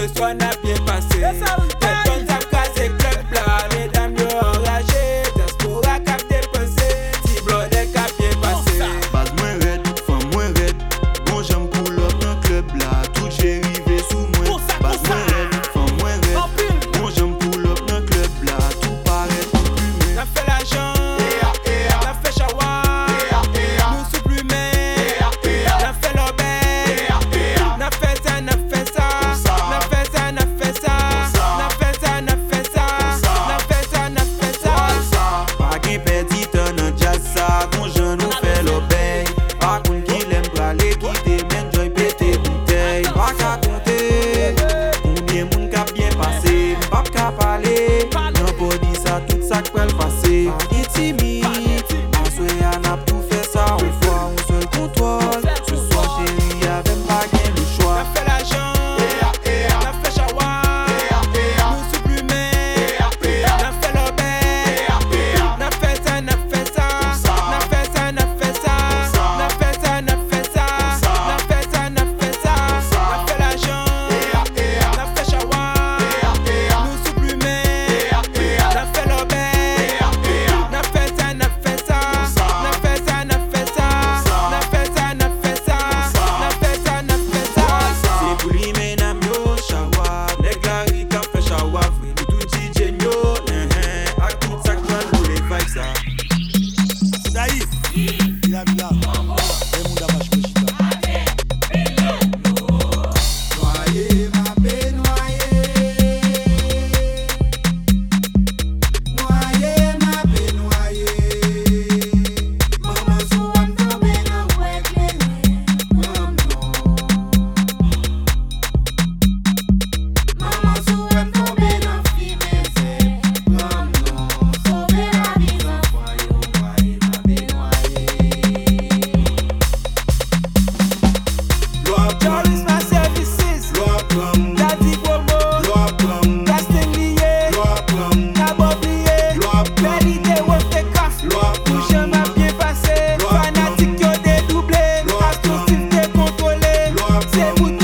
ce soir n'a bien passé. Say, put